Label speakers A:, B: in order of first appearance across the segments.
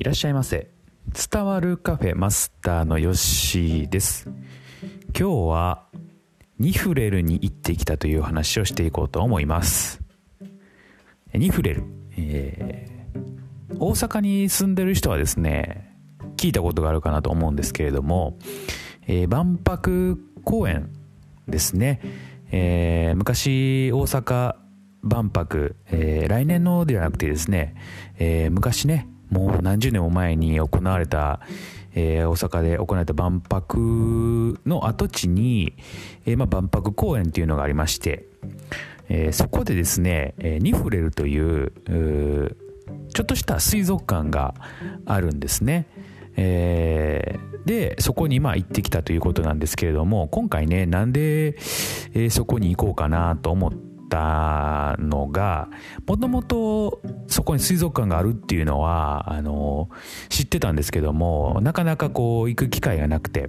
A: いらっしゃいませ。伝わるカフェマスターのヨッシーです。今日はニフレルに行ってきたという話をしていこうと思います。ニフレル、えー、大阪に住んでる人はですね聞いたことがあるかなと思うんですけれども、えー、万博公園ですね、えー、昔大阪万博、えー、来年のではなくてですね、えー、昔ねもう何十年も前に行われた、えー、大阪で行われた万博の跡地に、えーまあ、万博公園っていうのがありまして、え、そこでですね、え、ニフレルというちょっとした水族館があるんですね。えー、でそこにまあ行ってきたということなんですけれども今回ねなんで、えー、そこに行こうかなと思ってったのがもともとそこに水族館があるっていうのはあの知ってたんですけどもなかなかこう行く機会がなくて。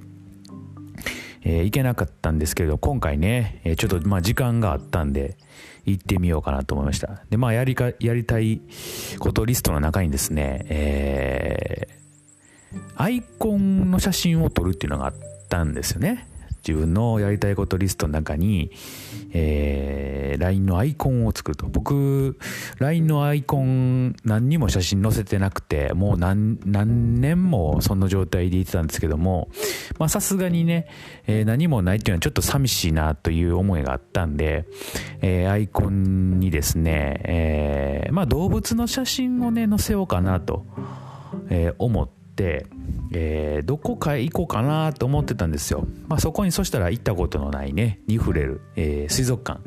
A: えー、行けなかったんですけど今回ね、え、ちょっとまあ時間があったんで行ってみようかなと思いましたでまあやりかやりたいことリストの中にですね、えー、アイコンの写真を撮るっていうのがあったんですよね自分のやりたいことリストの中に、えー、LINE のアイコンを作ると。僕、LINE のアイコン何にも写真載せてなくて、もう何、何年もその状態でいてたんですけども、まあさすがにね、えー、何もないっていうのはちょっと寂しいなという思いがあったんで、えー、アイコンにですね、えー、まあ動物の写真をね、載せようかなと、えー、思って、えー、どこか行こうかなと思ってたんですよ。まあ、そこにそしたら行ったことのないね、ニフレル、えー、水族館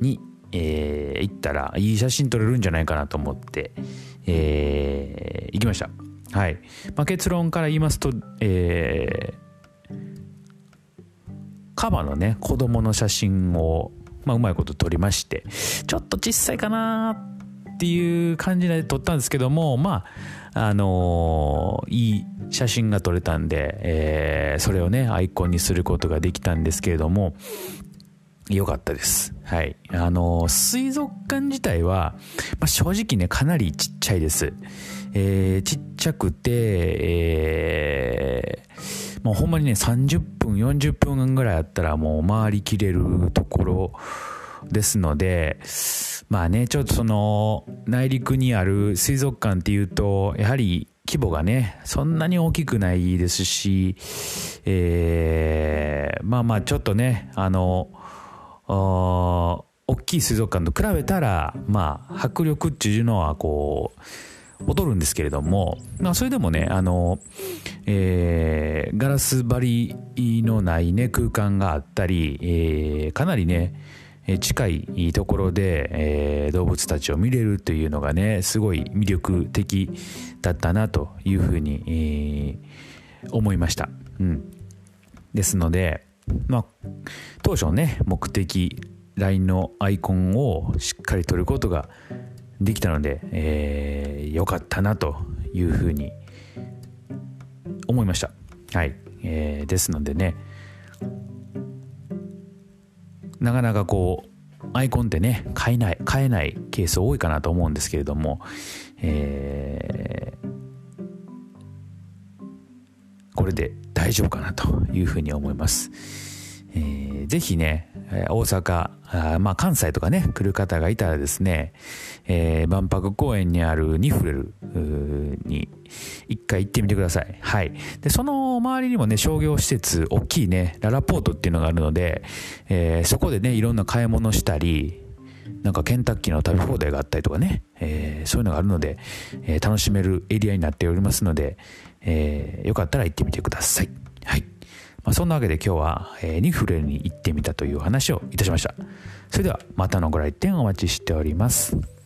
A: に、えー、行ったらいい写真撮れるんじゃないかなと思って、え、行きました。はい。まあ、結論から言いますと、えー、カバのね、子供の写真を、まあ、うまいこと撮りまして、ちょっと小さいかなっていう感じで撮ったんですけども、まあ、あのー、いい写真が撮れたんで、えー、それをね、アイコンにすることができたんですけれども、良かったです。はい。あのー、水族館自体は、まあ、正直ね、かなりちっちゃいです。えー、ちっちゃくて、えー、もうほんまにね、30分、40分ぐらいあったらもう回りきれるところですので、まあね、ちょっとその内陸にある水族館っていうと、やはり規模がね、そんなに大きくないですし、えー、まあまあちょっとね、あの、大きい水族館と比べたら、まあ迫力っていうのはこう、劣るんですけれども、まあそれでもね、あの、えー、ガラス張りのないね、空間があったり、えー、かなりね、近いところで、え、動物たちを見れるというのがねすごい魅力的だったなというふうに、え、思いました、うん、ですので、まあ、当初のね目的 LINE のアイコンをしっかり取ることができたので、えー、よかったなというふうに思いました。はい、えー、ですのでねなかなかこうアイコンってね買えない買えないケース多いかなと思うんですけれども、えー、これで大丈夫かなというふうに思います。えー、ぜひね、大阪、あまあ関西とかね、来る方がいたらですね、えー、万博公園にあるニフレルに一回行ってみてください。はい。で、その周りにもね、商業施設、大きいね、ララポートっていうのがあるので、えー、そこでね、いろんな買い物したり、なんかケンタッキーの食べ放題があったりとかね、えー、そういうのがあるので、えー、楽しめるエリアになっておりますので、えー、よかったら行ってみてください。はい。まあ、そんなわけで今日は、えー、ニフレに行ってみたという話をいたしました。それではまたのご来店お待ちしております。